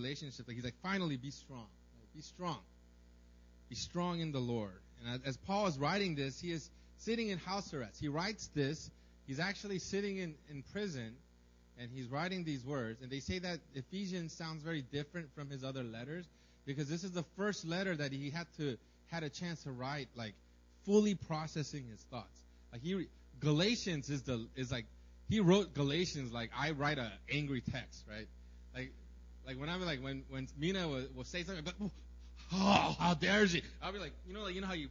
relationships. Like he's like, finally, be strong. Like, be strong. Be strong in the Lord. And as, Paul is writing this, he is sitting in house arrest. He writes this. He's actually sitting in, in prison, and he's writing these words. And they say that Ephesians sounds very different from his other letters because this is the first letter that he had to had a chance to write, like fully processing his thoughts. Like he Galatians is the is like he wrote Galatians like I write a angry text, right? Like like when I'm like when when Mina will, will say something, but oh how dare she? I'll be like you know like you know how you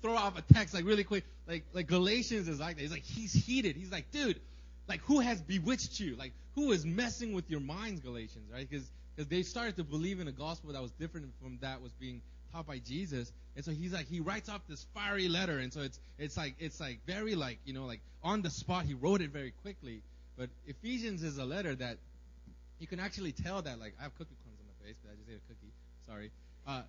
throw off a text like really quick. Like like Galatians is like that. He's like he's heated. He's like dude, like who has bewitched you? Like who is messing with your minds, Galatians, right? Because because they started to believe in a gospel that was different from that was being taught by Jesus. And so he's like he writes off this fiery letter, and so it's it's like it's like very like you know like on the spot. He wrote it very quickly. But Ephesians is a letter that you can actually tell that like I have cookie crumbs on my face, but I just ate a cookie. Sorry. Uh,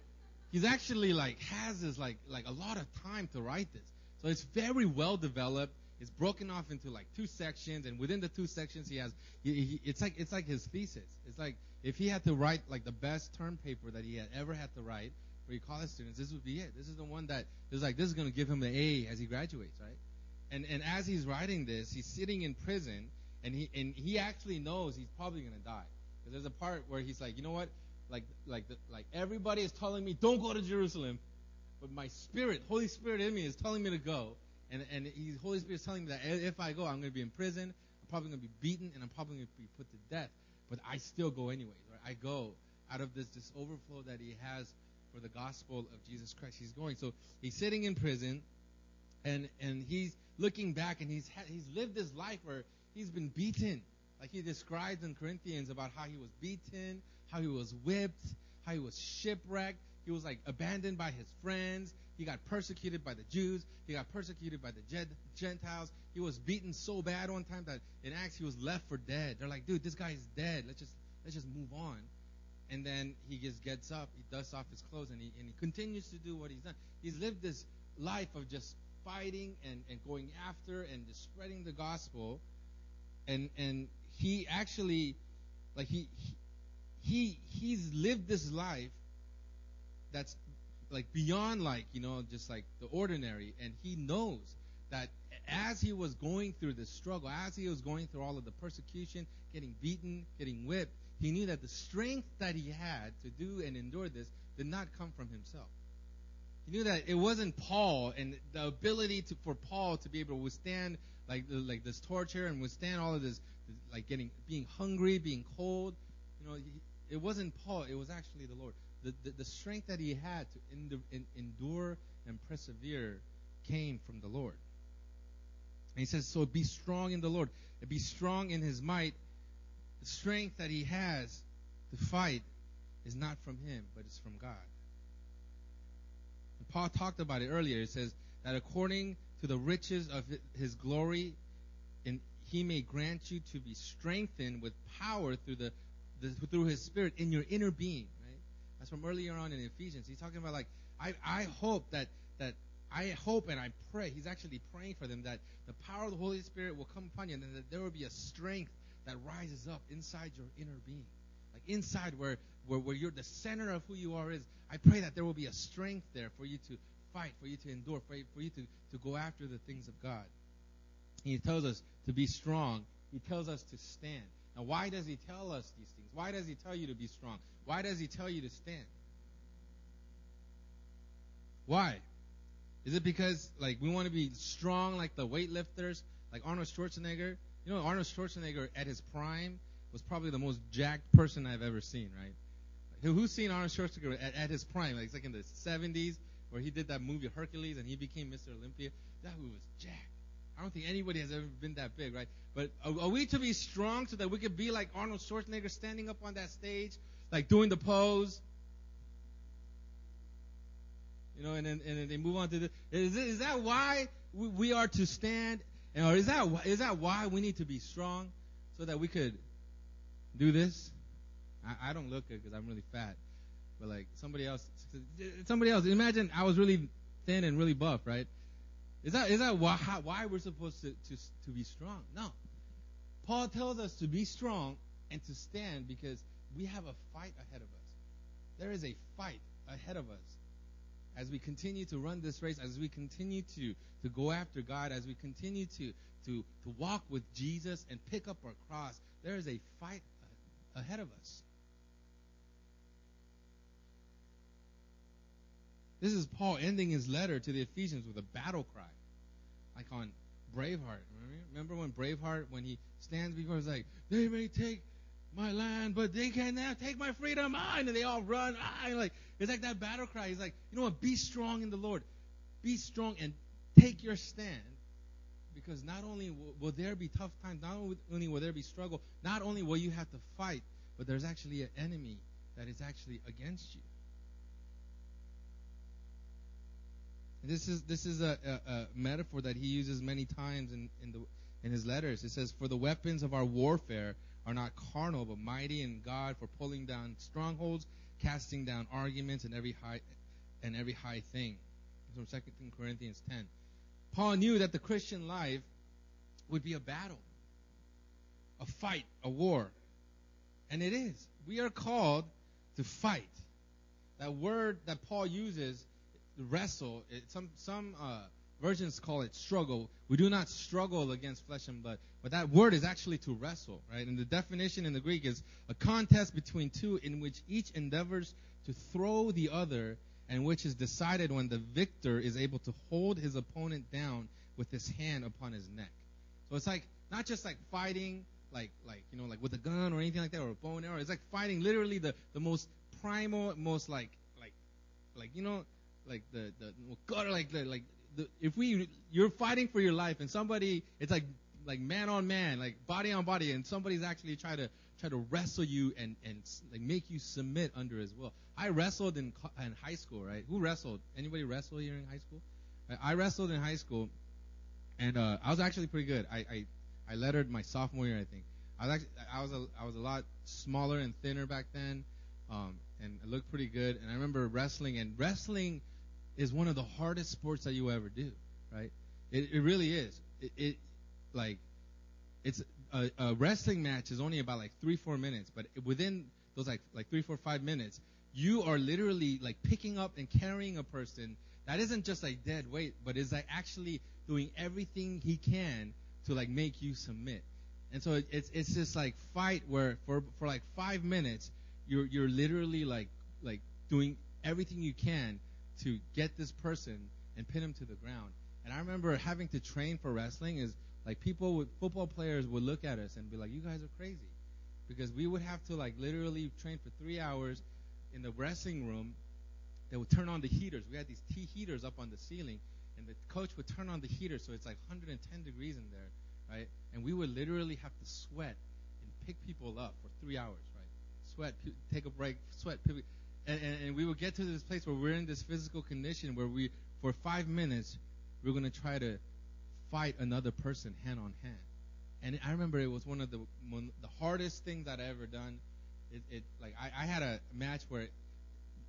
he's actually like has this like like a lot of time to write this. So it's very well developed. It's broken off into like two sections, and within the two sections, he has he, he, it's like it's like his thesis. It's like if he had to write like the best term paper that he had ever had to write, for your college students, this would be it. This is the one that is like this is going to give him the A as he graduates, right? And and as he's writing this, he's sitting in prison, and he and he actually knows he's probably to die. Because there's a part where he's like, you know what? Like like the, like everybody is telling me don't go to Jerusalem, but my spirit, Holy Spirit in me, is telling me to go. And and he's, Holy Spirit is telling me that if I go, I'm to be in prison. I'm probably to be beaten, and I'm probably to be put to death. But I still go anyways, right? I go out of this this overflow that he has for the gospel of Jesus Christ. He's going. So he's sitting in prison, and and he's looking back, and he's ha- he's lived this life where he's been beaten, like he describes in Corinthians about how he was beaten, how he was whipped, how he was shipwrecked. He was like abandoned by his friends. He got persecuted by the Jews. He got persecuted by the Gentiles. He was beaten so bad one time that in Acts he was left for dead. They're like, dude, this guy is dead. Let's just let's just move on and then he just gets up, he dusts off his clothes, and he, and he continues to do what he's done. He's lived this life of just fighting and, and going after and just spreading the gospel. And and he actually, like he he he's lived this life that's like beyond like you know just like the ordinary, and he knows that as he was going through the struggle, as he was going through all of the persecution, getting beaten, getting whipped he knew that the strength that he had to do and endure this did not come from himself. He knew that it wasn't Paul and the ability to, for Paul to be able to withstand like like this torture and withstand all of this, like getting being hungry, being cold. You know, it wasn't Paul. It was actually the Lord. The, the, the strength that he had to endure and persevere came from the Lord. And he says, so be strong in the Lord, and be strong in his might the strength that he has to fight is not from him, but it's from God. And Paul talked about it earlier. It says that according to the riches of his glory, and he may grant you to be strengthened with power through the, the through his spirit in your inner being. Right? That's from earlier on in Ephesians. He's talking about like I, I hope that that I hope and I pray. He's actually praying for them that the power of the Holy Spirit will come upon you and that there will be a strength that rises up inside your inner being. Like inside where, where, where you're the center of who you are is. I pray that there will be a strength there for you to fight, for you to endure, for you, for you to, to go after the things of God. He tells us to be strong. He tells us to stand. Now, why does he tell us these things? Why does he tell you to be strong? Why does he tell you to stand? Why? Is it because like we want to be strong like the weightlifters, like Arnold Schwarzenegger? You know, Arnold Schwarzenegger at his prime was probably the most jacked person I've ever seen, right? Who's seen Arnold Schwarzenegger at, at his prime? Like, it's like in the 70s where he did that movie Hercules and he became Mr. Olympia. That was jacked. I don't think anybody has ever been that big, right? But are, are we to be strong so that we could be like Arnold Schwarzenegger standing up on that stage, like doing the pose? You know, and then, and then they move on to the. Is, is that why we, we are to stand and or is that is that why we need to be strong so that we could do this? I, I don't look good because I'm really fat, but like somebody else, somebody else. Imagine I was really thin and really buff, right? Is that is that why why we're supposed to, to to be strong? No. Paul tells us to be strong and to stand because we have a fight ahead of us. There is a fight ahead of us. As we continue to run this race, as we continue to, to go after God, as we continue to, to, to walk with Jesus and pick up our cross, there is a fight ahead of us. This is Paul ending his letter to the Ephesians with a battle cry, like on Braveheart. Remember when Braveheart, when he stands before, he's like, "They may take my land, but they can now take my freedom." And they all run. Ah, like it's like that battle cry. He's like, "You know what? Be strong in the Lord. Be strong and take your stand." Because not only will there be tough times, not only will there be struggle, not only will you have to fight, but there's actually an enemy that is actually against you. This is this is a, a, a, metaphor that he uses many times in, in the in his letters. It says, "For the weapons of our warfare are not carnal, but mighty in God for pulling down strongholds, casting down arguments and every high and every high thing." From Second Corinthians 10. Paul knew that the Christian life would be a battle, a fight, a war, and it is. We are called to fight. That word that Paul uses wrestle. It, some some uh, versions call it struggle. We do not struggle against flesh and blood, but that word is actually to wrestle, right? And the definition in the Greek is a contest between two in which each endeavors to throw the other, and which is decided when the victor is able to hold his opponent down with his hand upon his neck. So it's like not just like fighting, like like you know like with a gun or anything like that or a bow and arrow. It's like fighting literally the the most primal, most like like like you know like the the God, like the like the, if we you're fighting for your life and somebody it's like like man on man, like body on body, and somebody's actually try to try to wrestle you and and like make you submit under as well. I wrestled in in high school, right? Who wrestled? Anybody wrestle here in high school? I, I wrestled in high school, and uh, I was actually pretty good. I, I I lettered my sophomore year, I think. I was actually I was a I was a lot smaller and thinner back then, um, and it looked pretty good. And I remember wrestling, and wrestling is one of the hardest sports that you ever do, right? It, it really is. It, it like it's a, a, wrestling match is only about like three four minutes, but within those like like three four five minutes, you are literally like picking up and carrying a person that isn't just like dead weight, but is like actually doing everything he can to like make you submit. And so it's it's just like fight where for for like five minutes you're you're literally like like doing everything you can to get this person and pin him to the ground. And I remember having to train for wrestling is like people would football players would look at us and be like, "You guys are crazy," because we would have to like literally train for three hours in the wrestling room. They would turn on the heaters. We had these tea heaters up on the ceiling, and the coach would turn on the heater, so it's like 110 degrees in there, right? And we would literally have to sweat and pick people up for three hours? Sweat, take a break, sweat, pick, and, and, and we will get to this place where we're in this physical condition where we, for five minutes, we're going to try to fight another person hand on hand. And I remember it was one of the one, the hardest things I'd ever done. It, it like I, I had a match where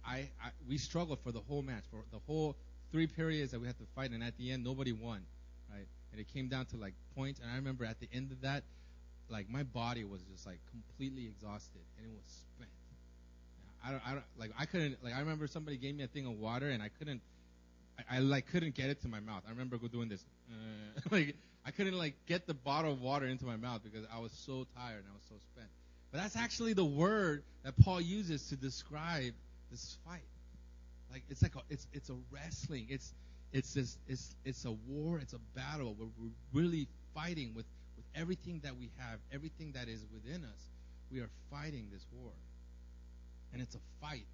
I, I we struggled for the whole match for the whole three periods that we had to fight, and at the end nobody won, right? And it came down to like points. And I remember at the end of that, like my body was just like completely exhausted, and it was spent. I don't, I don't like I couldn't like I remember somebody gave me a thing of water and I couldn't I, I like couldn't get it to my mouth. I remember doing this uh, like I couldn't like get the bottle of water into my mouth because I was so tired and I was so spent. But that's actually the word that Paul uses to describe this fight. Like it's like a, it's it's a wrestling. It's it's this it's it's a war. It's a battle where we're really fighting with everything that we have, everything that is within us. We are fighting this war and it's a fight.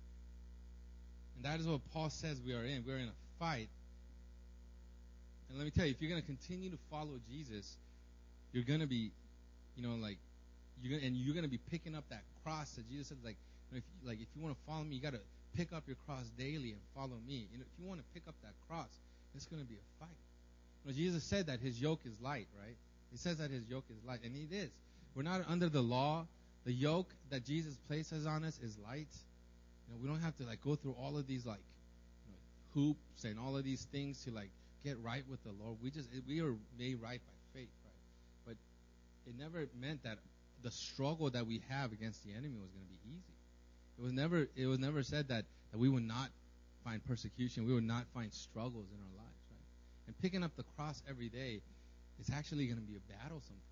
And that is what Paul says we are in. We're in a fight. And let me tell you, if you're going to continue to follow Jesus, you're going to be, you know, like, you're gonna, and you're going to be picking up that cross that Jesus said, like, you know, if, like, if you want to follow me, you got to pick up your cross daily and follow me. You know, if you want to pick up that cross, it's going to be a fight. You know, Jesus said that his yoke is light, right? He says that his yoke is light, and it is. We're not under the law the yoke that Jesus places on us is light. You know, we don't have to like go through all of these like you know, hoops and all of these things to like get right with the Lord. We just we are made right by faith, right? But it never meant that the struggle that we have against the enemy was going to be easy. It was never it was never said that, that we would not find persecution, we would not find struggles in our lives, right? And picking up the cross every day, it's actually going to be a battle sometimes.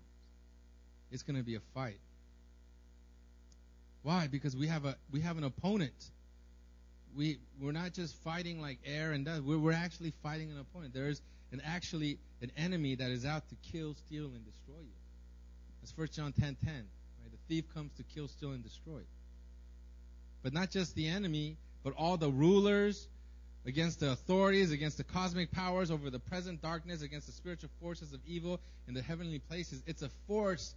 It's going to be a fight. Why? Because we have a we have an opponent. We we're not just fighting like air and dust. We're, we're actually fighting an opponent. There's an actually an enemy that is out to kill, steal, and destroy you. That's 1 John 10:10. 10, 10, right? The thief comes to kill, steal, and destroy. But not just the enemy, but all the rulers against the authorities, against the cosmic powers over the present darkness, against the spiritual forces of evil in the heavenly places. It's a force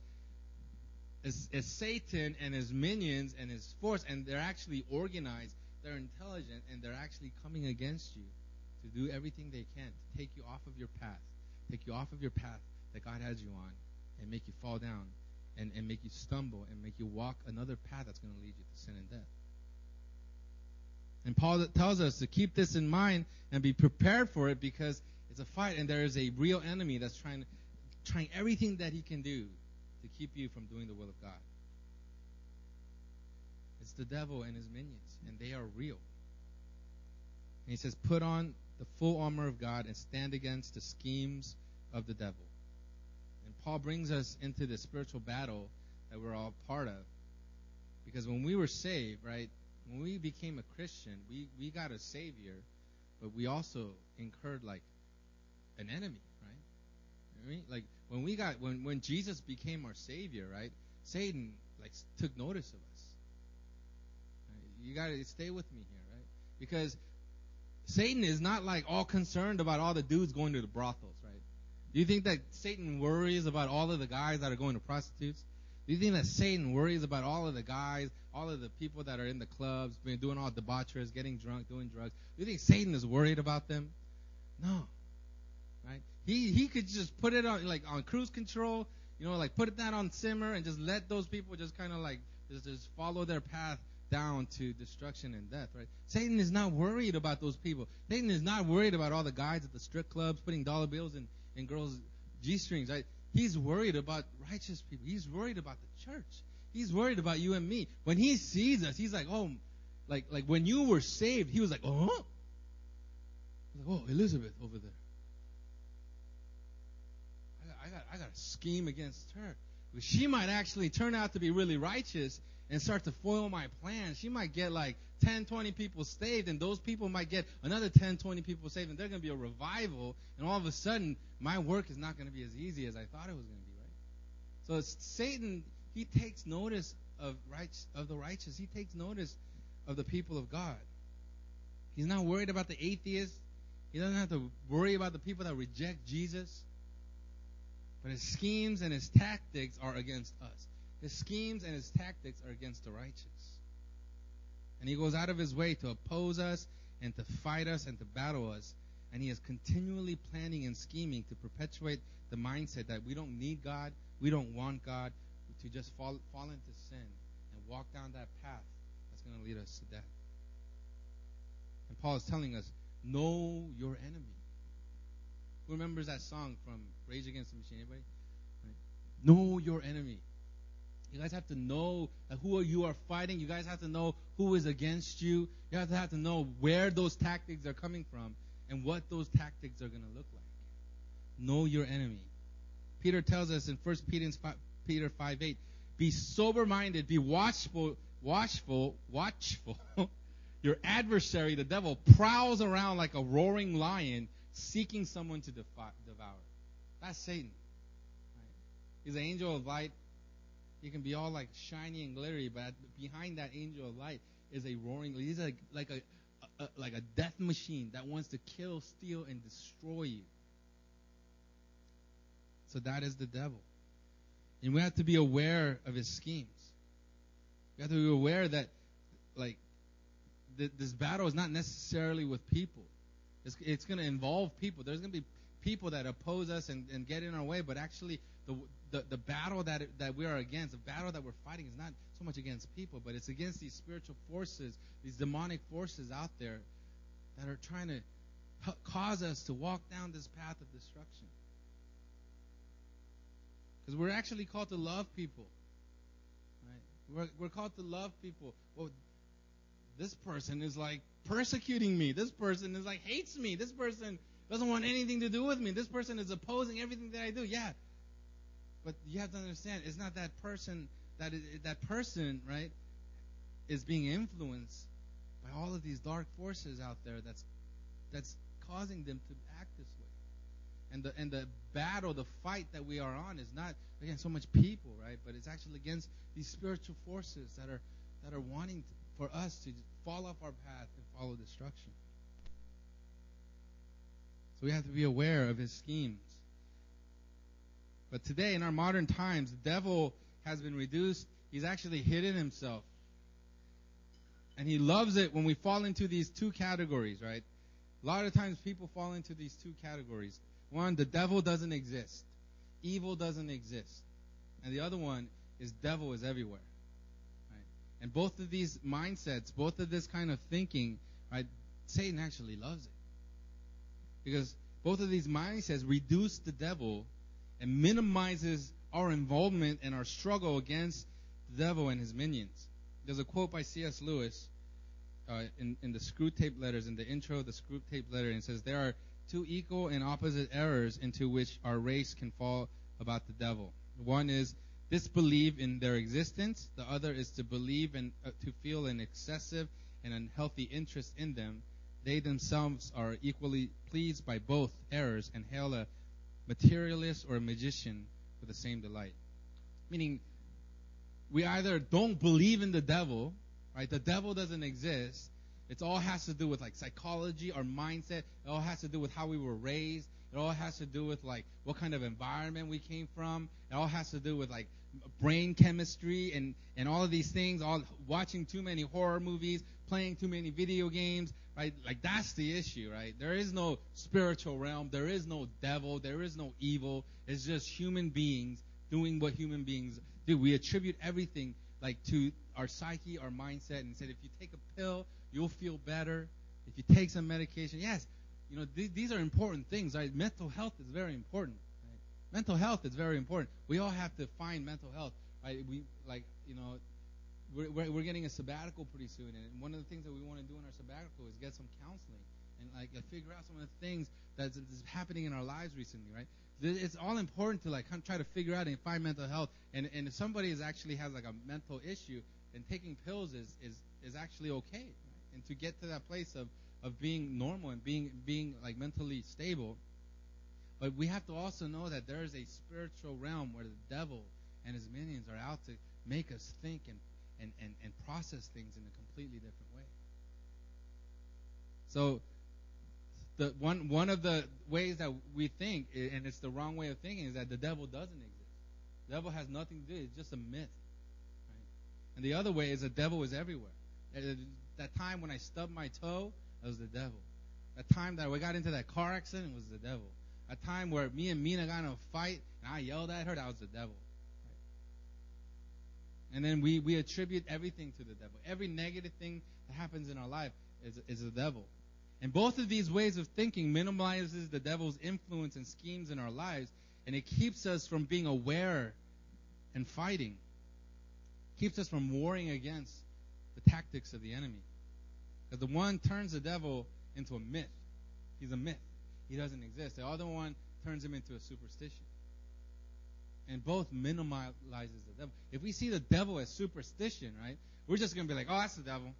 is, is Satan and his minions and his force, and they're actually organized, they're intelligent, and they're actually coming against you to do everything they can to take you off of your path, take you off of your path that God has you on, and make you fall down, and, and make you stumble, and make you walk another path that's going to lead you to sin and death. And Paul tells us to keep this in mind and be prepared for it because it's a fight, and there is a real enemy that's trying trying everything that he can do to keep you from doing the will of God. It's the devil and his minions, and they are real. And he says, Put on the full armor of God and stand against the schemes of the devil. And Paul brings us into the spiritual battle that we're all part of. Because when we were saved, right, when we became a Christian, we, we got a Savior, but we also incurred like an enemy, right? I mean, like when we got when when Jesus became our Savior, right? Satan like took notice of us. Right? You got to stay with me here, right? Because Satan is not like all concerned about all the dudes going to the brothels, right? Do you think that Satan worries about all of the guys that are going to prostitutes? Do you think that Satan worries about all of the guys, all of the people that are in the clubs, been doing all debaucheries, getting drunk, doing drugs? You think Satan is worried about them? No. Right? He he could just put it on like on cruise control, you know, like put that on simmer and just let those people just kind of like just, just follow their path down to destruction and death, right? Satan is not worried about those people. Satan is not worried about all the guys at the strip clubs putting dollar bills in, in girls' G strings, right? He's worried about righteous people. He's worried about the church. He's worried about you and me. When he sees us, he's like, oh, like like when you were saved, he was like, oh, oh, Elizabeth over there. I got, I got, I got a scheme against her. She might actually turn out to be really righteous and start to foil my plans. She might get like 10, 20 people saved, and those people might get another 10, 20 people saved, and there's going to be a revival, and all of a sudden, my work is not going to be as easy as I thought it was going to be, right? So Satan, he takes notice of, right, of the righteous. He takes notice of the people of God. He's not worried about the atheists. He doesn't have to worry about the people that reject Jesus. But his schemes and his tactics are against us. His schemes and his tactics are against the righteous. And he goes out of his way to oppose us and to fight us and to battle us. And he is continually planning and scheming to perpetuate the mindset that we don't need God, we don't want God, to just fall, fall into sin and walk down that path that's going to lead us to death. And Paul is telling us, know your enemy. Who remembers that song from Rage Against the Machine? Anybody? Right? Know your enemy. You guys have to know who you are fighting. You guys have to know who is against you. You have to have to know where those tactics are coming from and what those tactics are going to look like. Know your enemy. Peter tells us in 1 Peter 5, Peter 5 8, be sober minded, be watchful, watchful, watchful. your adversary, the devil, prowls around like a roaring lion seeking someone to devour. That's Satan. Right? He's an angel of light he can be all like shiny and glittery, but behind that angel of light is a roaring. He's like like a, a, like a death machine that wants to kill, steal, and destroy you. So that is the devil, and we have to be aware of his schemes. We have to be aware that like th- this battle is not necessarily with people. It's, it's going to involve people. There's going to be people that oppose us and, and get in our way, but actually the, the, the battle that, that we are against, the battle that we're fighting is not so much against people, but it's against these spiritual forces, these demonic forces out there that are trying to cause us to walk down this path of destruction. Because we're actually called to love people. We're, we're called to love people. Well, this person is like persecuting me. This person is like hates me. This person doesn't want anything to do with me. This person is opposing everything that I do. Yeah. But you have to understand, it's not that person that is, that person, right, is being influenced by all of these dark forces out there that's that's causing them to act this way. And the and the battle, the fight that we are on is not against so much people, right? But it's actually against these spiritual forces that are that are wanting to, for us to fall off our path and follow destruction. So we have to be aware of his schemes. But today, in our modern times, the devil has been reduced. He's actually hidden himself. And he loves it when we fall into these two categories, right? A lot of times people fall into these two categories. One, the devil doesn't exist. Evil doesn't exist. And the other one is devil is everywhere. Right? And both of these mindsets, both of this kind of thinking, right, Satan actually loves it. Because both of these mindsets reduce the devil and minimizes our involvement and our struggle against the devil and his minions. There's a quote by C.S. Lewis uh, in, in the Screwtape Letters, in the intro of the screw tape Letter, and it says, There are two equal and opposite errors into which our race can fall about the devil. One is disbelieve in their existence, the other is to believe and uh, to feel an excessive and unhealthy interest in them. They themselves are equally pleased by both errors and hail a materialist or a magician with the same delight. Meaning, we either don't believe in the devil, right? The devil doesn't exist. It all has to do with like psychology or mindset. It all has to do with how we were raised. It all has to do with like what kind of environment we came from. It all has to do with like brain chemistry and and all of these things. All watching too many horror movies, playing too many video games, right? Like that's the issue, right? There is no spiritual realm. There is no devil. There is no evil. It's just human beings doing what human beings do. We attribute everything like to our psyche, our mindset, and said if you take a pill, you'll feel better. If you take some medication, yes, you know th- these are important things. Right? Mental health is very important. Right? Mental health is very important. We all have to find mental health. Right? We like you know we're, we're, we're getting a sabbatical pretty soon, and one of the things that we want to do in our sabbatical is get some counseling and like figure out some of the things that's, that's happening in our lives recently, right? It's all important to like try to figure out and find mental health. And and if somebody is actually has like a mental issue, then taking pills is is is actually okay? And to get to that place of of being normal and being being like mentally stable. But we have to also know that there is a spiritual realm where the devil and his minions are out to make us think and and, and, and process things in a completely different way. So the one one of the ways that we think, and it's the wrong way of thinking, is that the devil doesn't exist. The devil has nothing to do. It's just a myth. And the other way is the devil is everywhere. Uh, That time when I stubbed my toe, that was the devil. That time that we got into that car accident was the devil. A time where me and Mina got in a fight and I yelled at her, that was the devil. And then we, we attribute everything to the devil. Every negative thing that happens in our life is, is the devil. And both of these ways of thinking minimizes the devil's influence and schemes in our lives, and it keeps us from being aware and fighting. Keeps us from warring against the tactics of the enemy. Because the one turns the devil into a myth. He's a myth. He doesn't exist. The other one turns him into a superstition and both minimizes the devil. If we see the devil as superstition, right, we're just gonna be like, oh, that's the devil.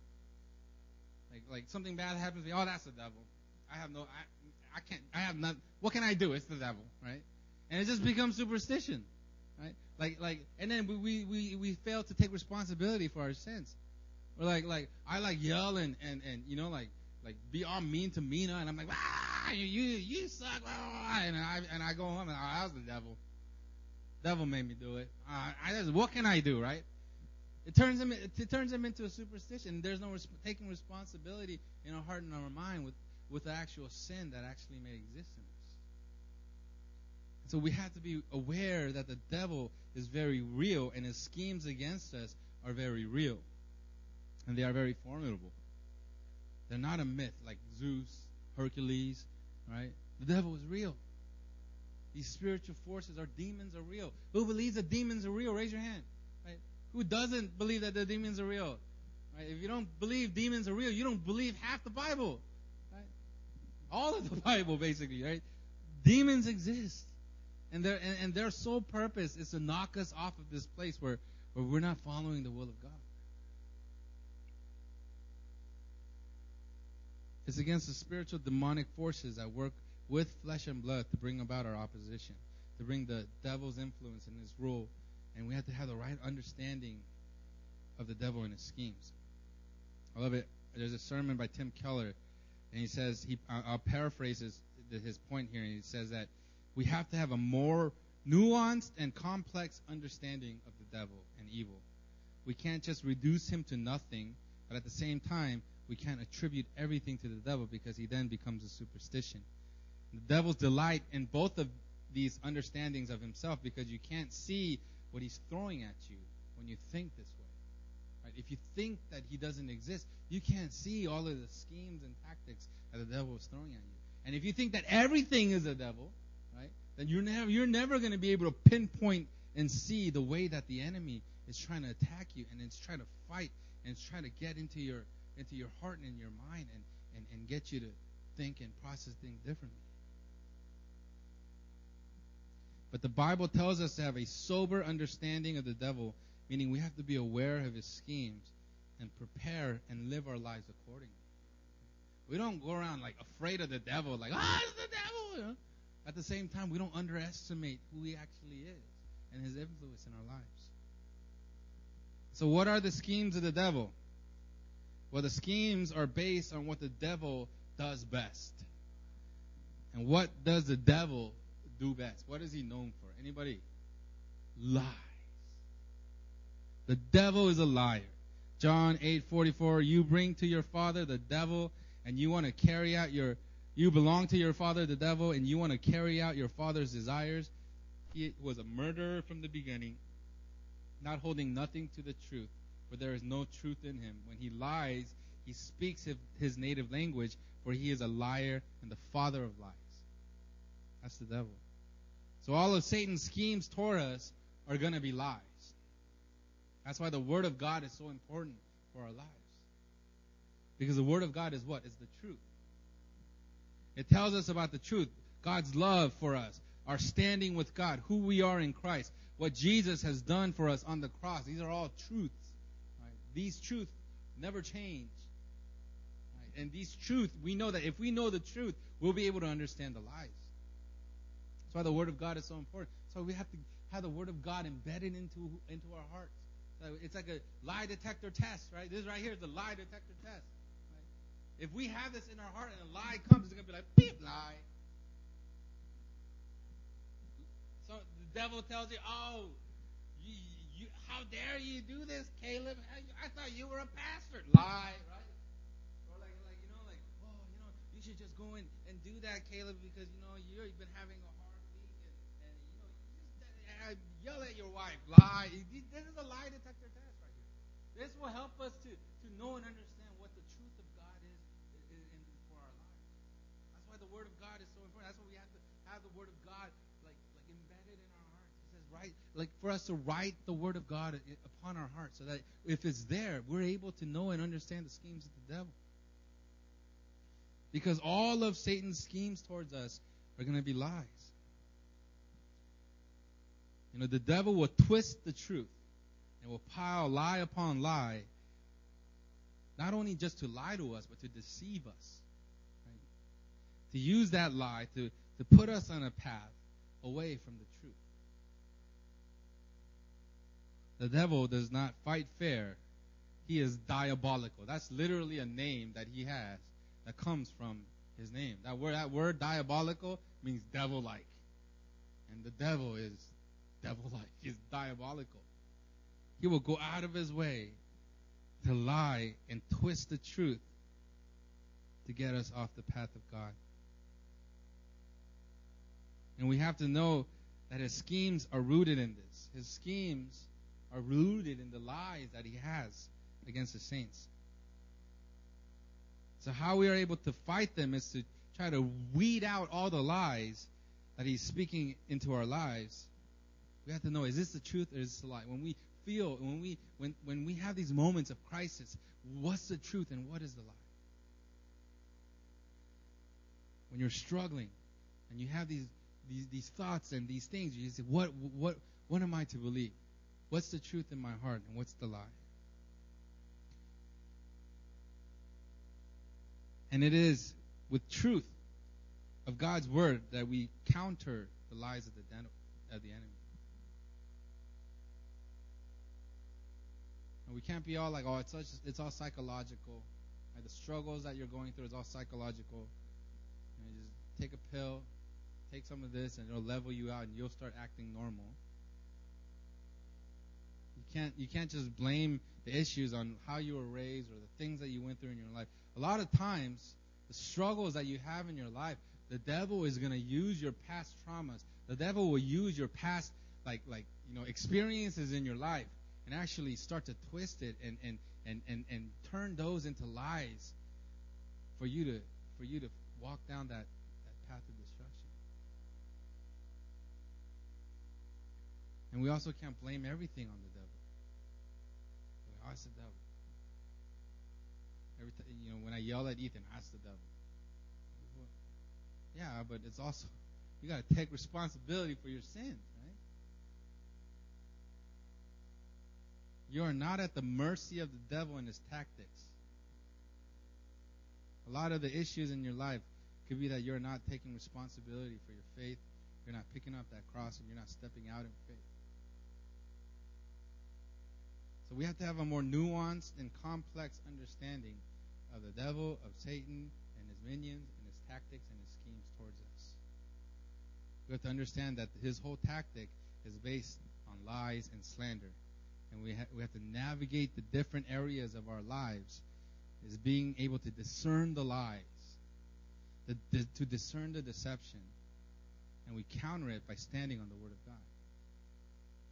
Like, like something bad happens to me, oh, that's the devil. I have no, I, I can't, I have not. What can I do? It's the devil, right? And it just becomes superstition, right? Like, like, and then we we we fail to take responsibility for our sins. We're like, like, I like yell and and and you know, like, like be all mean to Mina, and I'm like, ah, you you suck, and I and I go home and I, was the devil. Devil made me do it. I just, what can I do, right? It turns him it turns him into a superstition. There's no res- taking responsibility in our heart and our mind with with the actual sin that actually may exist in us. So we have to be aware that the devil is very real and his schemes against us are very real. And they are very formidable. They're not a myth like Zeus, Hercules, right? The devil is real. These spiritual forces, our demons are real. Who believes that demons are real? Raise your hand. Right? Who doesn't believe that the demons are real? Right? If you don't believe demons are real, you don't believe half the Bible. Right? All of the Bible, basically, right? Demons exist. And their and, and their sole purpose is to knock us off of this place where, where we're not following the will of God. It's against the spiritual demonic forces that work with flesh and blood to bring about our opposition, to bring the devil's influence and his rule. And we have to have the right understanding of the devil and his schemes. I love it. There's a sermon by Tim Keller, and he says, he, I'll paraphrase his, his point here, and he says that we have to have a more nuanced and complex understanding of the devil and evil. We can't just reduce him to nothing, but at the same time, we can't attribute everything to the devil because he then becomes a superstition. The devil's delight in both of these understandings of himself because you can't see what he's throwing at you when you think this way. Right? If you think that he doesn't exist, you can't see all of the schemes and tactics that the devil is throwing at you. And if you think that everything is a devil, right, then you're never you're never going to be able to pinpoint and see the way that the enemy is trying to attack you and it's trying to fight and it's trying to get into your into your heart and in your mind and, and, and get you to think and process things differently. But the Bible tells us to have a sober understanding of the devil, meaning we have to be aware of his schemes and prepare and live our lives accordingly. We don't go around like afraid of the devil, like, ah, it's the devil. You know? At the same time, we don't underestimate who he actually is and his influence in our lives. So, what are the schemes of the devil? Well, the schemes are based on what the devil does best. And what does the devil do best? What is he known for? Anybody? Lies. The devil is a liar. John 8:44 You bring to your father the devil and you want to carry out your you belong to your father the devil and you want to carry out your father's desires. He was a murderer from the beginning, not holding nothing to the truth, for there is no truth in him. When he lies, he speaks his native language, for he is a liar and the father of lies. That's the devil. So all of Satan's schemes toward us are going to be lies. That's why the Word of God is so important for our lives. Because the Word of God is what? Is the truth. It tells us about the truth, God's love for us, our standing with God, who we are in Christ, what Jesus has done for us on the cross. These are all truths. These truths never change. Right? And these truths, we know that if we know the truth, we'll be able to understand the lies. That's why the Word of God is so important. So we have to have the Word of God embedded into into our hearts. It's like a lie detector test, right? This right here is the lie detector test. Right? If we have this in our heart and a lie comes, it's gonna be like beep lie. So the devil tells you, "Oh, you, how dare you do this, Caleb? I thought you were a pastor." Lie, right? Or like, like you know, like, oh, you know, you should just go in and do that, Caleb, because you know you've been having a hard week. And you know, uh, yell at your wife, lie. This is a lie detector test right here. This will help us to, to know and understand what the truth of God is in, in, for our lives. That's why the Word of God is so important. That's why we have to have the Word of God like like embedded in our hearts. It says right, like for us to write the Word of God upon our hearts, so that if it's there, we're able to know and understand the schemes of the devil. Because all of Satan's schemes towards us are going to be lies. You know, the devil will twist the truth and will pile lie upon lie, not only just to lie to us, but to deceive us. Right? To use that lie to, to put us on a path away from the truth. The devil does not fight fair. He is diabolical. That's literally a name that he has that comes from his name. That word, that word diabolical means devil like. And the devil is devil like. He's diabolical. He will go out of his way to lie and twist the truth to get us off the path of God. And we have to know that his schemes are rooted in this. His schemes are rooted in the lies that he has against the saints. So, how we are able to fight them is to try to weed out all the lies that he's speaking into our lives we have to know is this the truth or is this a lie? When we feel, when we when when we have these moments of crisis, what's the truth and what is the lie? When you're struggling and you have these these these thoughts and these things, you say, what what what am I to believe? What's the truth in my heart and what's the lie? And it is with truth of God's word that we counter the lies of the, of the enemy. And we can't be all like, oh, it's such, it's all psychological. Like the struggles that you're going through is all psychological. And you just take a pill, take some of this, and it'll level you out, and you'll start acting normal. You can't you can't just blame the issues on how you were raised or the things that you went through in your life. A lot of times, the struggles that you have in your life, the devil is going to use your past traumas. The devil will use your past like like you know experiences in your life and actually start to twist it and and and and, and turn those into lies for you to for you to walk down that that path of destruction. And we also can't blame everything on the devil. It's the devil. Every time, you know, when I yell at Ethan, ask the devil. Yeah, but it's also you got to take responsibility for your sins, right? You are not at the mercy of the devil and his tactics. A lot of the issues in your life could be that you're not taking responsibility for your faith. You're not picking up that cross and you're not stepping out in faith. So we have to have a more nuanced and complex understanding of the devil, of Satan, and his minions, and his tactics and his schemes towards us. We have to understand that his whole tactic is based on lies and slander. And we, ha- we have to navigate the different areas of our lives is being able to discern the lies, the, the, to discern the deception, and we counter it by standing on the Word of God.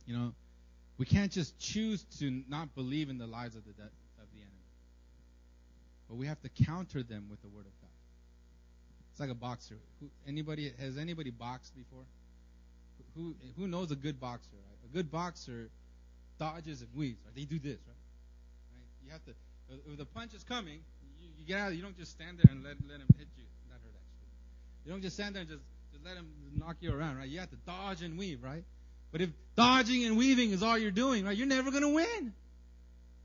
You know, we can't just choose to not believe in the lies of the de- of the enemy, but we have to counter them with the Word of God. It's like a boxer. Who, anybody has anybody boxed before? Who who knows a good boxer? Right? A good boxer dodges and weaves. Right? They do this, right? Right? You have to. If the punch is coming, you, you get out. You don't just stand there and let let him hit you. That hurt actually. You don't just stand there and just just let him knock you around, right? You have to dodge and weave, right? But if dodging and weaving is all you're doing, right, you're never going to win.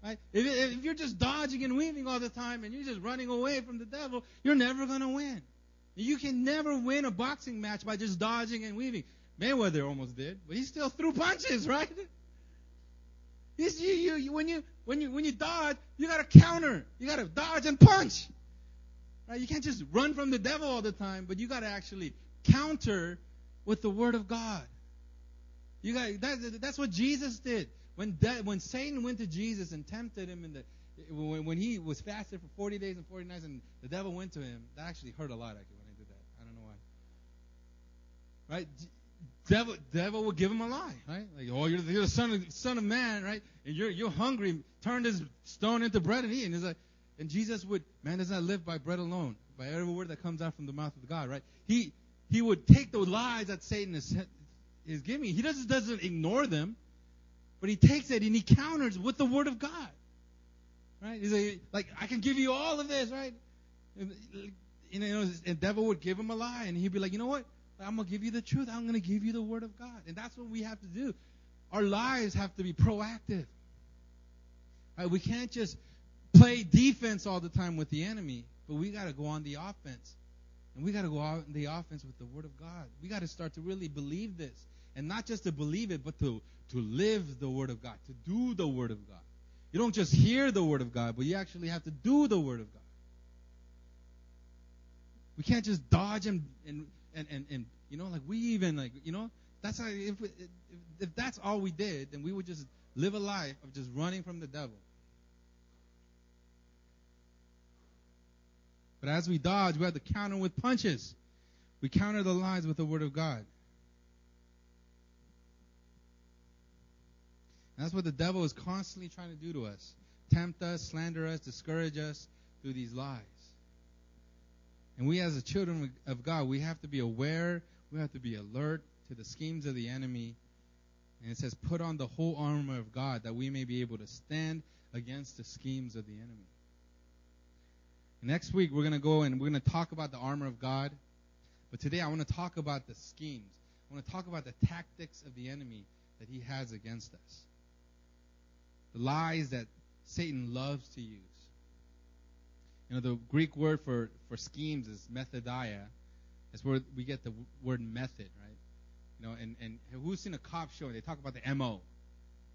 Right? If, if you're just dodging and weaving all the time and you're just running away from the devil, you're never going to win. You can never win a boxing match by just dodging and weaving. Mayweather almost did, but he still threw punches, right? You, you, you, when you when you when you dodge, you got to counter. You got to dodge and punch. Right? You can't just run from the devil all the time, but you got to actually counter with the word of God. You got that, that's what Jesus did. When when Satan went to Jesus and tempted him in the when, when he was fasted for 40 days and 40 nights and the devil went to him, that actually hurt a lot actually when I did that. I don't know why. Right? Devil, devil will give him a lie, right? Like, oh, you're the, you're the son of son of man, right? And you're you're hungry. Turn this stone into bread and eat. And, like, and Jesus would, man does not live by bread alone, by every word that comes out from the mouth of God, right? He he would take those lies that Satan is is giving. He doesn't doesn't ignore them, but he takes it and he counters with the word of God, right? He's like, I can give you all of this, right? And, you know, and devil would give him a lie, and he'd be like, you know what? I'm to give you the truth. I'm to give you the word of God. And that's what we have to do. Our lives have to be proactive. Right? We can't just play defense all the time with the enemy, but we got to go on the offense. And we got to go in the offense with the word of God. We got to start to really believe this. And not just to believe it, but to, to live the word of God, to do the word of God. You don't just hear the word of God, but you actually have to do the word of God. We can't just dodge and, and and, and, and you know, like we even like, you know, that's how, if, if, if that's all we did, then we would just live a life of just running from the devil. But as we dodge, we have to counter with punches. We counter the lies with the word of God. That's what the devil is constantly trying to do to us. Tempt us, slander us, discourage us through these lies. And we, as the children of God, we have to be aware, we have to be alert to the schemes of the enemy, And it says, put on the whole armor of God that we may be able to stand against the schemes of the enemy. Next week, we're going to go and we're going to talk about the armor of God. But today, I want to talk about the schemes. I want to talk about the tactics of the enemy that he has against us. The lies that Satan loves to use. You know, the Greek word for, for schemes is methodia. That's where we get the word method, right? You know, and, and who's seen a cop show and they talk about the MO?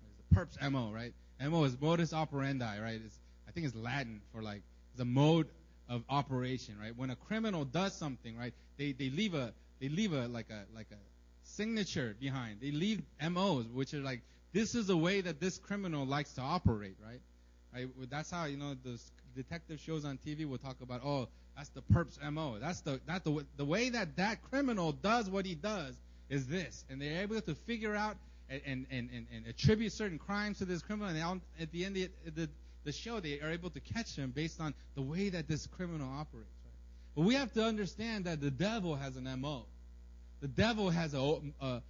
It's The perp's MO, right? MO is modus operandi, right? It's, I think it's Latin for like the mode of operation, right? When a criminal does something, right, they, they leave a they leave a like a like a signature behind. They leave MOs, which are like this is the way that this criminal likes to operate, right? That's how you know the detective shows on TV will talk about, oh, that's the perp's MO. That's the that the the way that that criminal does what he does is this, and they're able to figure out and and and, and attribute certain crimes to this criminal, and at the end of the, the the show, they are able to catch him based on the way that this criminal operates. Right? But we have to understand that the devil has an MO. The devil has a, a,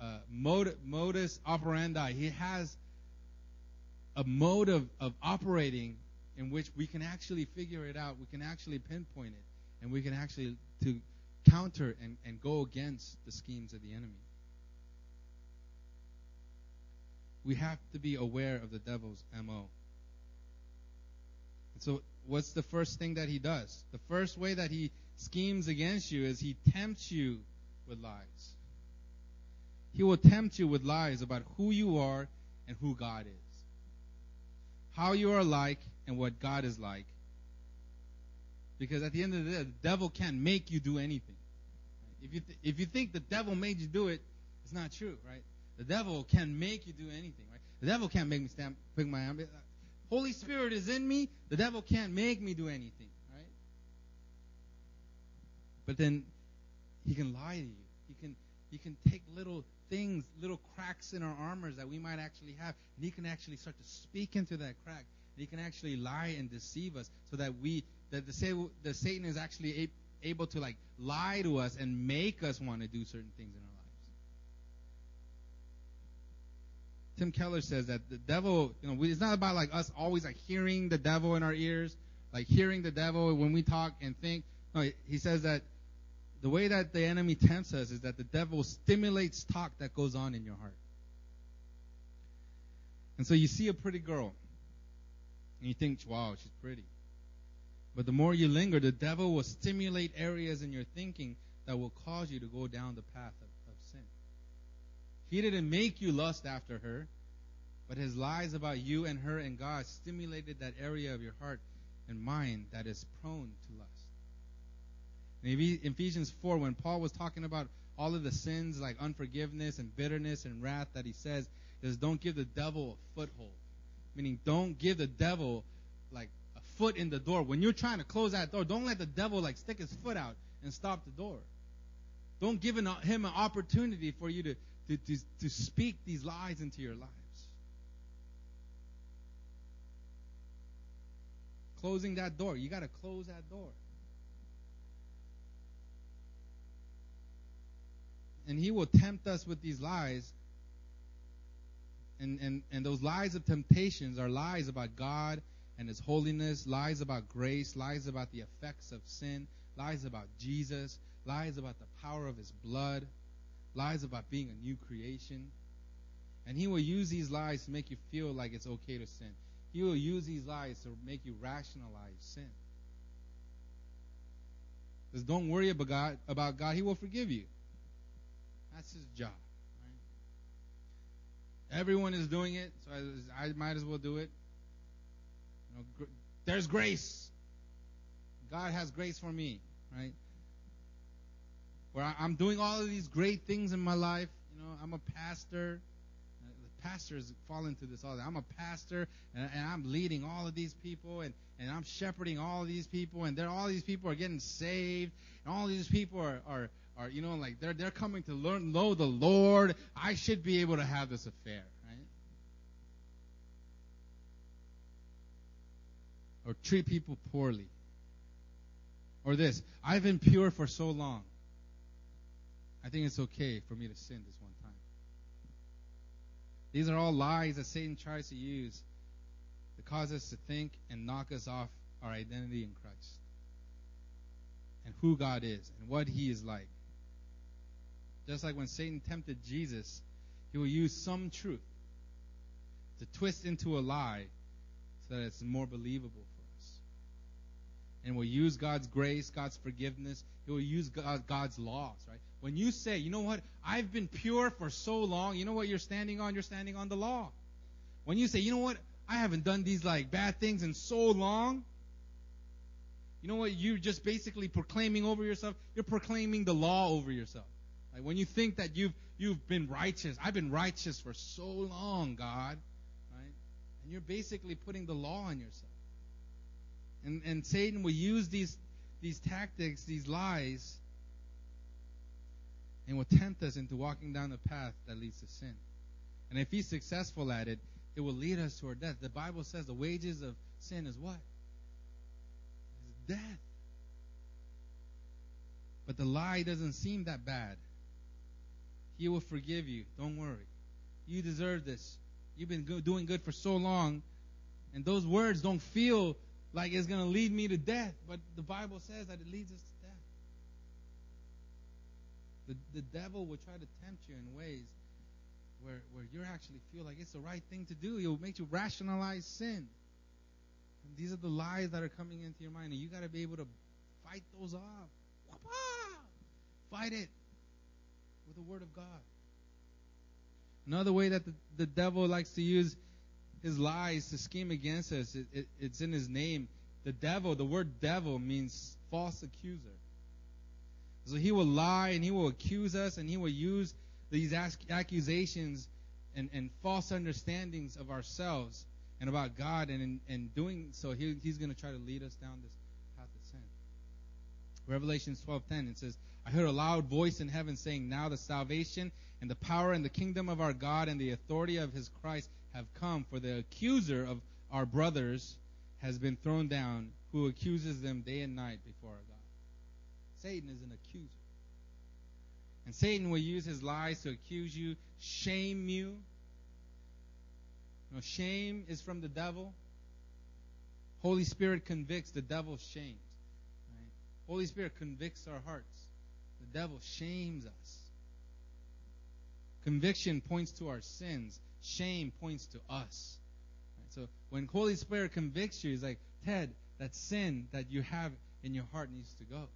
Uh, a modus operandi. He has a mode of, of operating in which we can actually figure it out. We can actually pinpoint it. And we can actually to counter and, and go against the schemes of the enemy. We have to be aware of the devil's MO. So, what's the first thing that he does? The first way that he schemes against you is he tempts you with lies. He will tempt you with lies about who you are and who God is, how you are like and what God is like. Because at the end of the day, the devil can't make you do anything. If you th- if you think the devil made you do it, it's not true, right? The devil can make you do anything, right? The devil can't make me stand, pick my arm. Uh, Holy Spirit is in me. The devil can't make me do anything, right? But then he can lie to you. He can he can take little things, little cracks in our armors that we might actually have, and he can actually start to speak into that crack. And he can actually lie and deceive us so that we that the, the Satan is actually able to like lie to us and make us want to do certain things in our lives. Tim Keller says that the devil, you know, it's not about like us always like hearing the devil in our ears, like hearing the devil when we talk and think. No, he says that the way that the enemy tempts us is that the devil stimulates talk that goes on in your heart. And so you see a pretty girl, and you think, wow, she's pretty. But the more you linger, the devil will stimulate areas in your thinking that will cause you to go down the path of sin. he didn't make you lust after her, but his lies about you and her and God stimulated that area of your heart and mind that is prone to lust. Maybe Ephesians 4, when Paul was talking about all of the sins like unforgiveness and bitterness and wrath that he says, is don't give the devil a foothold. Meaning don't give the devil like a foot in the door. When you're trying to close that door, don't let the devil like stick his foot out and stop the door. Don't give him an opportunity for you to, to, to, to speak these lies into your lives. Closing that door. You got to close that door. And he will tempt us with these lies. And, and, and those lies of temptations are lies about God and His holiness, lies about grace, lies about the effects of sin, lies about Jesus, lies about the power of His blood lies about being a new creation. And he will use these lies to make you feel like it's okay to sin. He will use these lies to make you rationalize sin. Because don't worry about God, about God. He will forgive you. That's his job. Right? Everyone is doing it, so I, I might as well do it. You know, gr- there's grace. God has grace for me, right? where I'm doing all of these great things in my life. You know, I'm a pastor. The pastors fall into this all. I'm a pastor, and, and I'm leading all of these people, and, and I'm shepherding all of these people, and all these people are getting saved, and all these people are, are are you know like they're they're coming to learn know the Lord. I should be able to have this affair, right? Or treat people poorly. Or this, I've been pure for so long. I think it's okay for me to sin this one time. These are all lies that Satan tries to use to cause us to think and knock us off our identity in Christ and who God is and what He is like. Just like when Satan tempted Jesus, he will use some truth to twist into a lie so that it's more believable for us. And we'll use God's grace, God's forgiveness. He will use God, God's laws, right? When you say, you know what, I've been pure for so long, you know what you're standing on? You're standing on the law. When you say, you know what, I haven't done these like bad things in so long, you know what, you're just basically proclaiming over yourself, you're proclaiming the law over yourself. Like when you think that you've you've been righteous, I've been righteous for so long, God, right? And you're basically putting the law on yourself. And and Satan will use these these tactics, these lies, and will tempt us into walking down the path that leads to sin. And if he's successful at it, it will lead us to our death. The Bible says the wages of sin is what? Is death. But the lie doesn't seem that bad. He will forgive you. Don't worry. You deserve this. You've been doing good for so long, and those words don't feel like it's going to lead me to death, but the Bible says that it leads us to death. The, the devil will try to tempt you in ways where, where you actually feel like it's the right thing to do. It will make you rationalize sin. And these are the lies that are coming into your mind, and you got to be able to fight those off. Ah! Fight it with the Word of God. Another way that the, the devil likes to use his lies to scheme against us, it, it, it's in his name. The devil, the word devil means false accuser. So he will lie and he will accuse us and he will use these accusations and, and false understandings of ourselves and about God. And in, in doing so, he, he's going to try to lead us down this. Revelations 12:10 it says, "I heard a loud voice in heaven saying, Now the salvation and the power and the kingdom of our God and the authority of His Christ have come. For the accuser of our brothers has been thrown down, who accuses them day and night before our God." Satan is an accuser. And Satan will use his lies to accuse you, shame you. you know, shame is from the devil. Holy Spirit convicts, the devil shames. Holy Spirit convicts our hearts. The devil shames us. Conviction points to our sins. Shame points to us. Right? So when Holy Spirit convicts you, he's like, Ted, that sin that you have in your heart needs to go.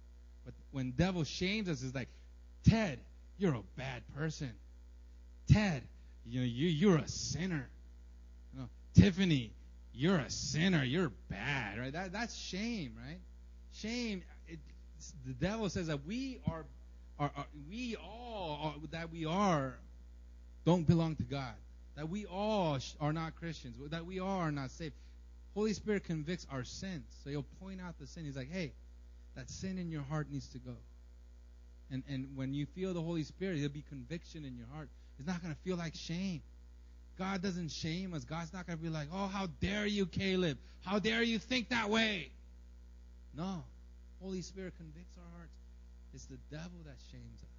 But when devil shames us, it's like, Ted, you're a bad person. Ted, you know, you you're a sinner. You know, Tiffany, you're a sinner. You're bad, right? That that's shame, right? Shame. The devil says that we are, are, are we all are, that we are don't belong to God. That we all are not Christians. That we all are not saved. Holy Spirit convicts our sins. So he'll point out the sin. He's like, hey, that sin in your heart needs to go. And, and when you feel the Holy Spirit, there'll be conviction in your heart. It's not going to feel like shame. God doesn't shame us. God's not going to be like, oh, how dare you, Caleb? How dare you think that way? No. Holy Spirit convicts our hearts. It's the devil that shames us.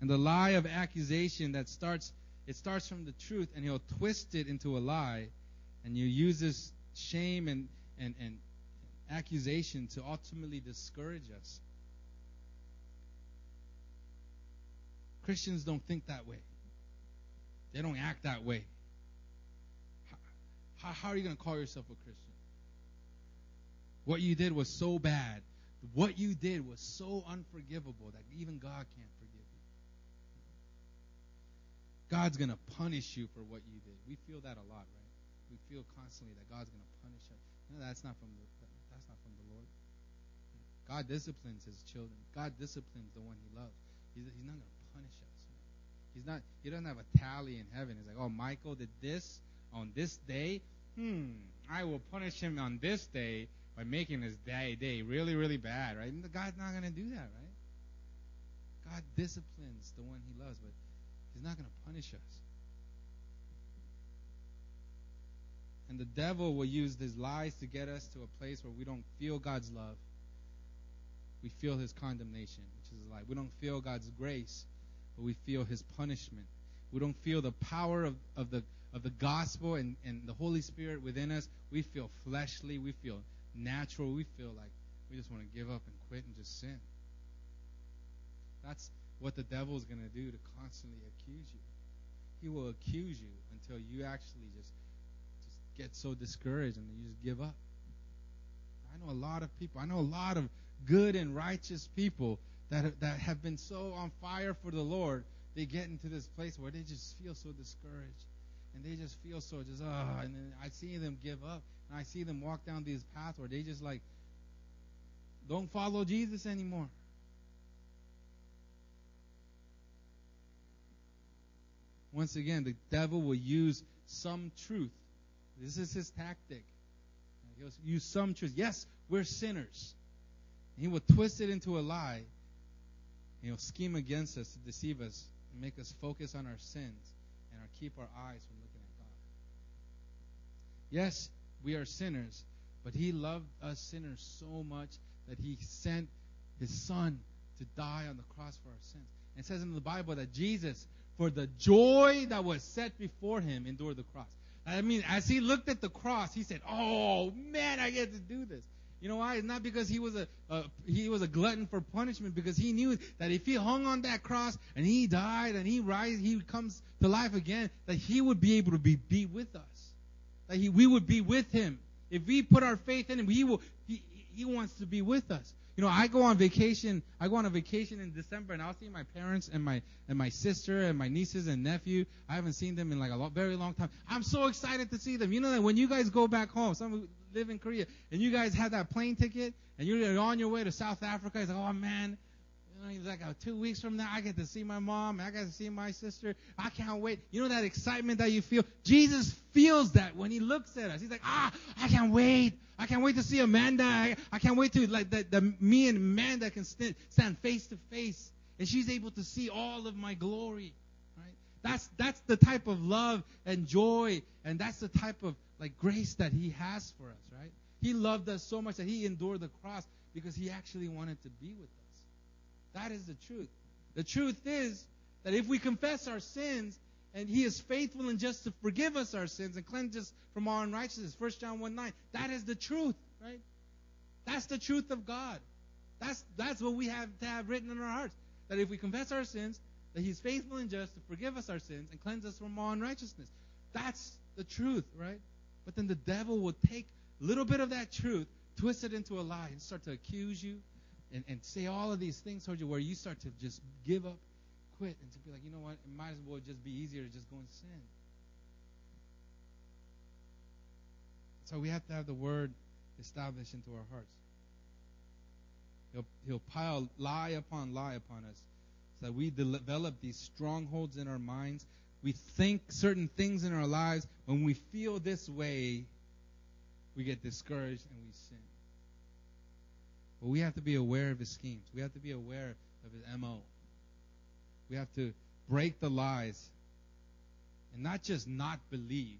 And the lie of accusation that starts, it starts from the truth, and he'll twist it into a lie, and you use this shame and, and, and accusation to ultimately discourage us. Christians don't think that way. They don't act that way. How, how are you going to call yourself a Christian? What you did was so bad. What you did was so unforgivable that even God can't forgive you. God's going to punish you for what you did. We feel that a lot, right? We feel constantly that God's going to punish us. No, that's not from the Lord. God disciplines his children. God disciplines the one he loves. He's, he's not going to punish us. He's not. He doesn't have a tally in heaven. He's like, oh, Michael did this on this day. Hmm. I will punish him on this day by making his day day really really bad, right? And God's not going to do that, right? God disciplines the one he loves, but he's not going to punish us. And the devil will use his lies to get us to a place where we don't feel God's love we feel his condemnation, which is like we don't feel God's grace, but we feel his punishment, we don't feel the power of, of the of the gospel and, and the Holy Spirit within us, we feel fleshly, we feel natural, we feel like we just want to give up and quit and just sin. That's what the devil is going to do to constantly accuse you. He will accuse you until you actually just just get so discouraged and you just give up. I know a lot of people. I know a lot of good and righteous people that that have been so on fire for the Lord. They get into this place where they just feel so discouraged and they just feel so just ah, and then I see them give up, and I see them walk down these paths where they just like don't follow Jesus anymore. Once again, the devil will use some truth. This is his tactic. He'll use some truth. Yes, we're sinners. he will twist it into a lie. he'll scheme against us to deceive us and make us focus on our sins and keep our eyes from looking at God. Yes, we are sinners, but He loved us sinners so much that He sent His Son to die on the cross for our sins. And it says in the Bible that Jesus, for the joy that was set before Him, endured the cross. I mean, as He looked at the cross, He said, "Oh man, I get to do this." You know why? It's not because he was a, a, he was a glutton for punishment, because he knew that if he hung on that cross and he died and he rise, he comes to life again, that he would be able to be, be with us that he, we would be with him. If we put our faith in him, he will. He, he wants to be with us. You know, I go on vacation. I go on a vacation in December, and I'll see my parents and my and my sister and my nieces and nephew. I haven't seen them in like a very long time. I'm so excited to see them. You know that when you guys go back home, some live in Korea, and you guys have that plane ticket, and you're on your way to South Africa. It's like, oh man, he's like, oh, two weeks from now, I get to see my mom. I get to see my sister. I can't wait. You know that excitement that you feel? Jesus feels that when he looks at us. He's like, ah, I can't wait. I can't wait to see Amanda. I, I can't wait to, like, the, the, me and Amanda can stand, stand face to face. And she's able to see all of my glory. Right? That's, that's the type of love and joy, and that's the type of, like, grace that he has for us, right? He loved us so much that he endured the cross because he actually wanted to be with us. That is the truth. The truth is that if we confess our sins, and he is faithful and just to forgive us our sins and cleanse us from all unrighteousness. 1 John 1 9. That is the truth, right? That's the truth of God. That's that's what we have to have written in our hearts. That if we confess our sins, that he's faithful and just to forgive us our sins and cleanse us from all unrighteousness. That's the truth, right? But then the devil will take a little bit of that truth, twist it into a lie, and start to accuse you and, and say all of these things towards you where you start to just give up, quit, and to be like, you know what, it might as well just be easier to just go and sin. So we have to have the word established into our hearts. He'll, he'll pile lie upon lie upon us so that we develop these strongholds in our minds. We think certain things in our lives. When we feel this way, we get discouraged and we sin. But we have to be aware of his schemes. We have to be aware of his MO. We have to break the lies and not just not believe,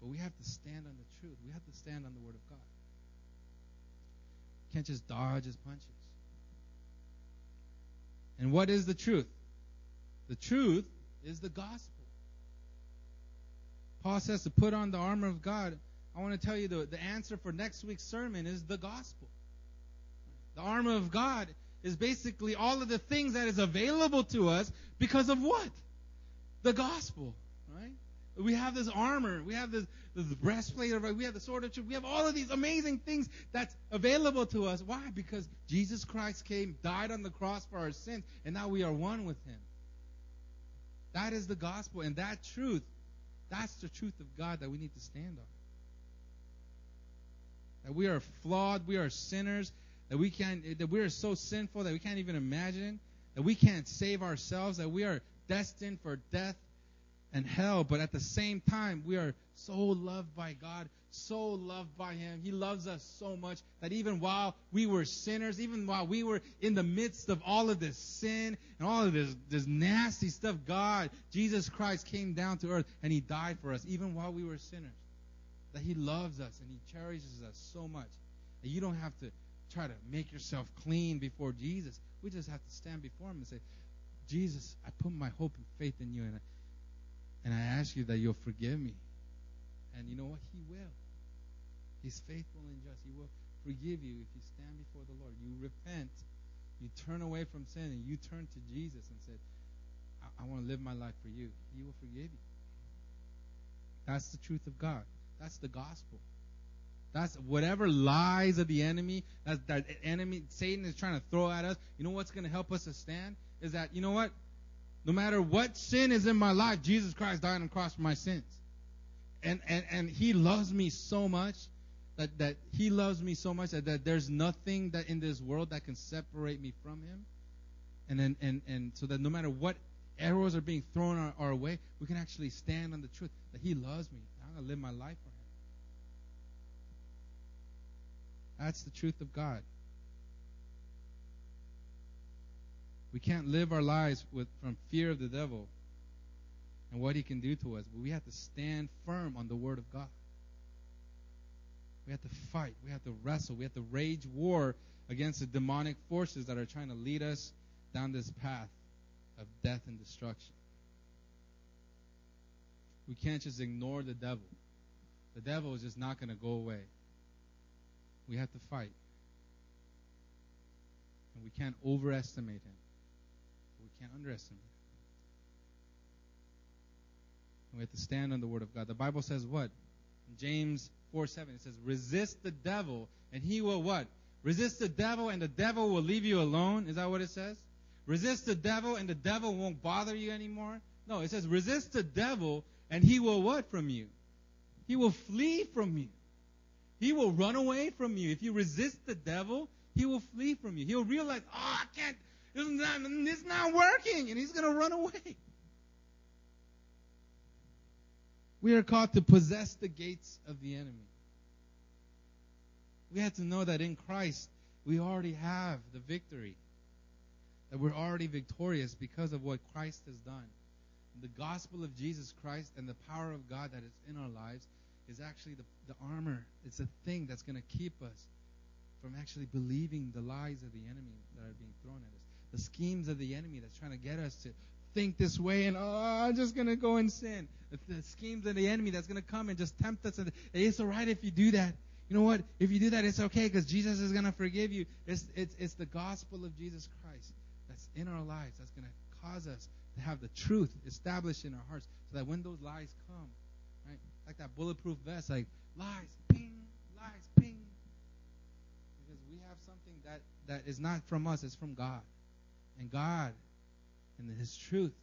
but we have to stand on the truth. We have to stand on the Word of God. can't just dodge his punches. And what is the truth? The truth is the gospel. Paul says to put on the armor of God. I want to tell you the, the answer for next week's sermon is the gospel. The armor of God is basically all of the things that is available to us because of what? The gospel, right? We have this armor, we have this, this breastplate, we have the sword of truth, we have all of these amazing things that's available to us. Why? Because Jesus Christ came, died on the cross for our sins, and now we are one with Him. That is the gospel, and that truth, that's the truth of God that we need to stand on. That we are flawed, we are sinners, that we can't that we are so sinful that we can't even imagine that we can't save ourselves that we are destined for death and hell but at the same time we are so loved by God so loved by him. He loves us so much that even while we were sinners even while we were in the midst of all of this sin and all of this this nasty stuff God Jesus Christ came down to earth and he died for us even while we were sinners. That he loves us and he cherishes us so much that you don't have to try to make yourself clean before Jesus. We just have to stand before Him and say, Jesus, I put my hope and faith in you, and I, And I ask you that you'll forgive me. And you know what? He will. He's faithful and just. He will forgive you if you stand before the Lord. You repent. You turn away from sin and you turn to Jesus and say, I, I want to live my life for you. He will forgive you. That's the truth of God. That's the gospel. That's whatever lies of the enemy, that, that enemy, Satan is trying to throw at us. You know what's going to help us to stand? Is that, you know what? No matter what sin is in my life, Jesus Christ died on the cross for my sins. And, and, and he loves me so much that, that he loves me so much that, that there's nothing that in this world that can separate me from him. And then, and, and so that no matter what arrows are being thrown our, our way, we can actually stand on the truth that he loves me. I'm going to live my life for him. That's the truth of God. We can't live our lives with from fear of the devil and what he can do to us, but we have to stand firm on the word of God. We have to fight. We have to wrestle. We have to rage war against the demonic forces that are trying to lead us down this path of death and destruction. We can't just ignore the devil. The devil is just not going to go away. We have to fight. And we can't overestimate him. We can't underestimate him. And we have to stand on the word of God. The Bible says what? In James 4 7, it says, Resist the devil, and he will what? Resist the devil, and the devil will leave you alone. Is that what it says? Resist the devil, and the devil won't bother you anymore. No, it says, Resist the devil, and he will what from you? He will flee from you. He will run away from you. If you resist the devil, he will flee from you. He'll realize, oh, I can't, it's not, it's not working, and he's going to run away. We are called to possess the gates of the enemy. We have to know that in Christ, we already have the victory. That we're already victorious because of what Christ has done. The gospel of Jesus Christ and the power of God that is in our lives is actually the, the armor. It's a thing that's going to keep us from actually believing the lies of the enemy that are being thrown at us. The schemes of the enemy that's trying to get us to think this way and, oh, I'm just going to go and sin. The, the, schemes of the enemy that's going to come and just tempt us. And it's all right if you do that. You know what? If you do that, it's okay because Jesus is going to forgive you. It's, it's, it's the gospel of Jesus Christ that's in our lives that's going to cause us to have the truth established in our hearts so that when those lies come, like that bulletproof vest, like lies, ping, lies, ping. Because we have something that, that is not from us, it's from God. And God and His truth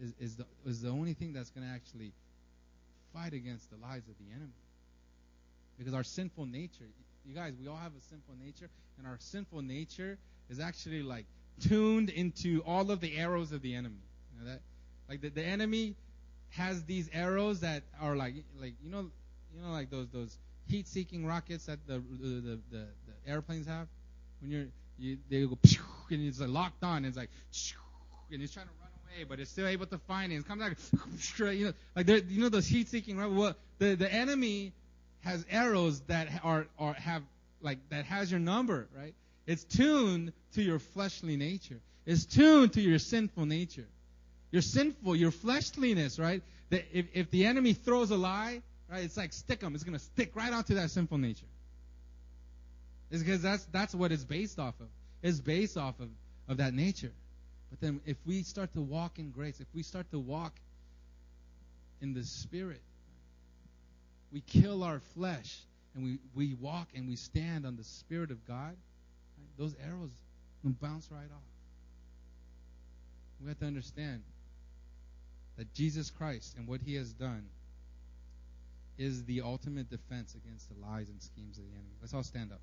is, is, the, is the only thing that's going to actually fight against the lies of the enemy. Because our sinful nature, you guys, we all have a sinful nature, and our sinful nature is actually like tuned into all of the arrows of the enemy. You know that? Like the, the enemy has these arrows that are like like you know you know like those those heat seeking rockets that the the, the the, airplanes have? When you're you they go and it's like locked on and it's like and it's trying to run away but it's still able to find it. It comes like you know like you know those heat seeking right well the the enemy has arrows that are are have like that has your number right? It's tuned to your fleshly nature. It's tuned to your sinful nature you're sinful, your fleshliness, right? That if, if the enemy throws a lie, right, it's like stick 'em. It's to stick right onto that sinful nature. It's because that's that's what it's based off of. It's based off of, of that nature. But then if we start to walk in grace, if we start to walk in the spirit, we kill our flesh and we, we walk and we stand on the spirit of God, right, those arrows will bounce right off. We have to understand that Jesus Christ and what he has done is the ultimate defense against the lies and schemes of the enemy. Let's all stand up.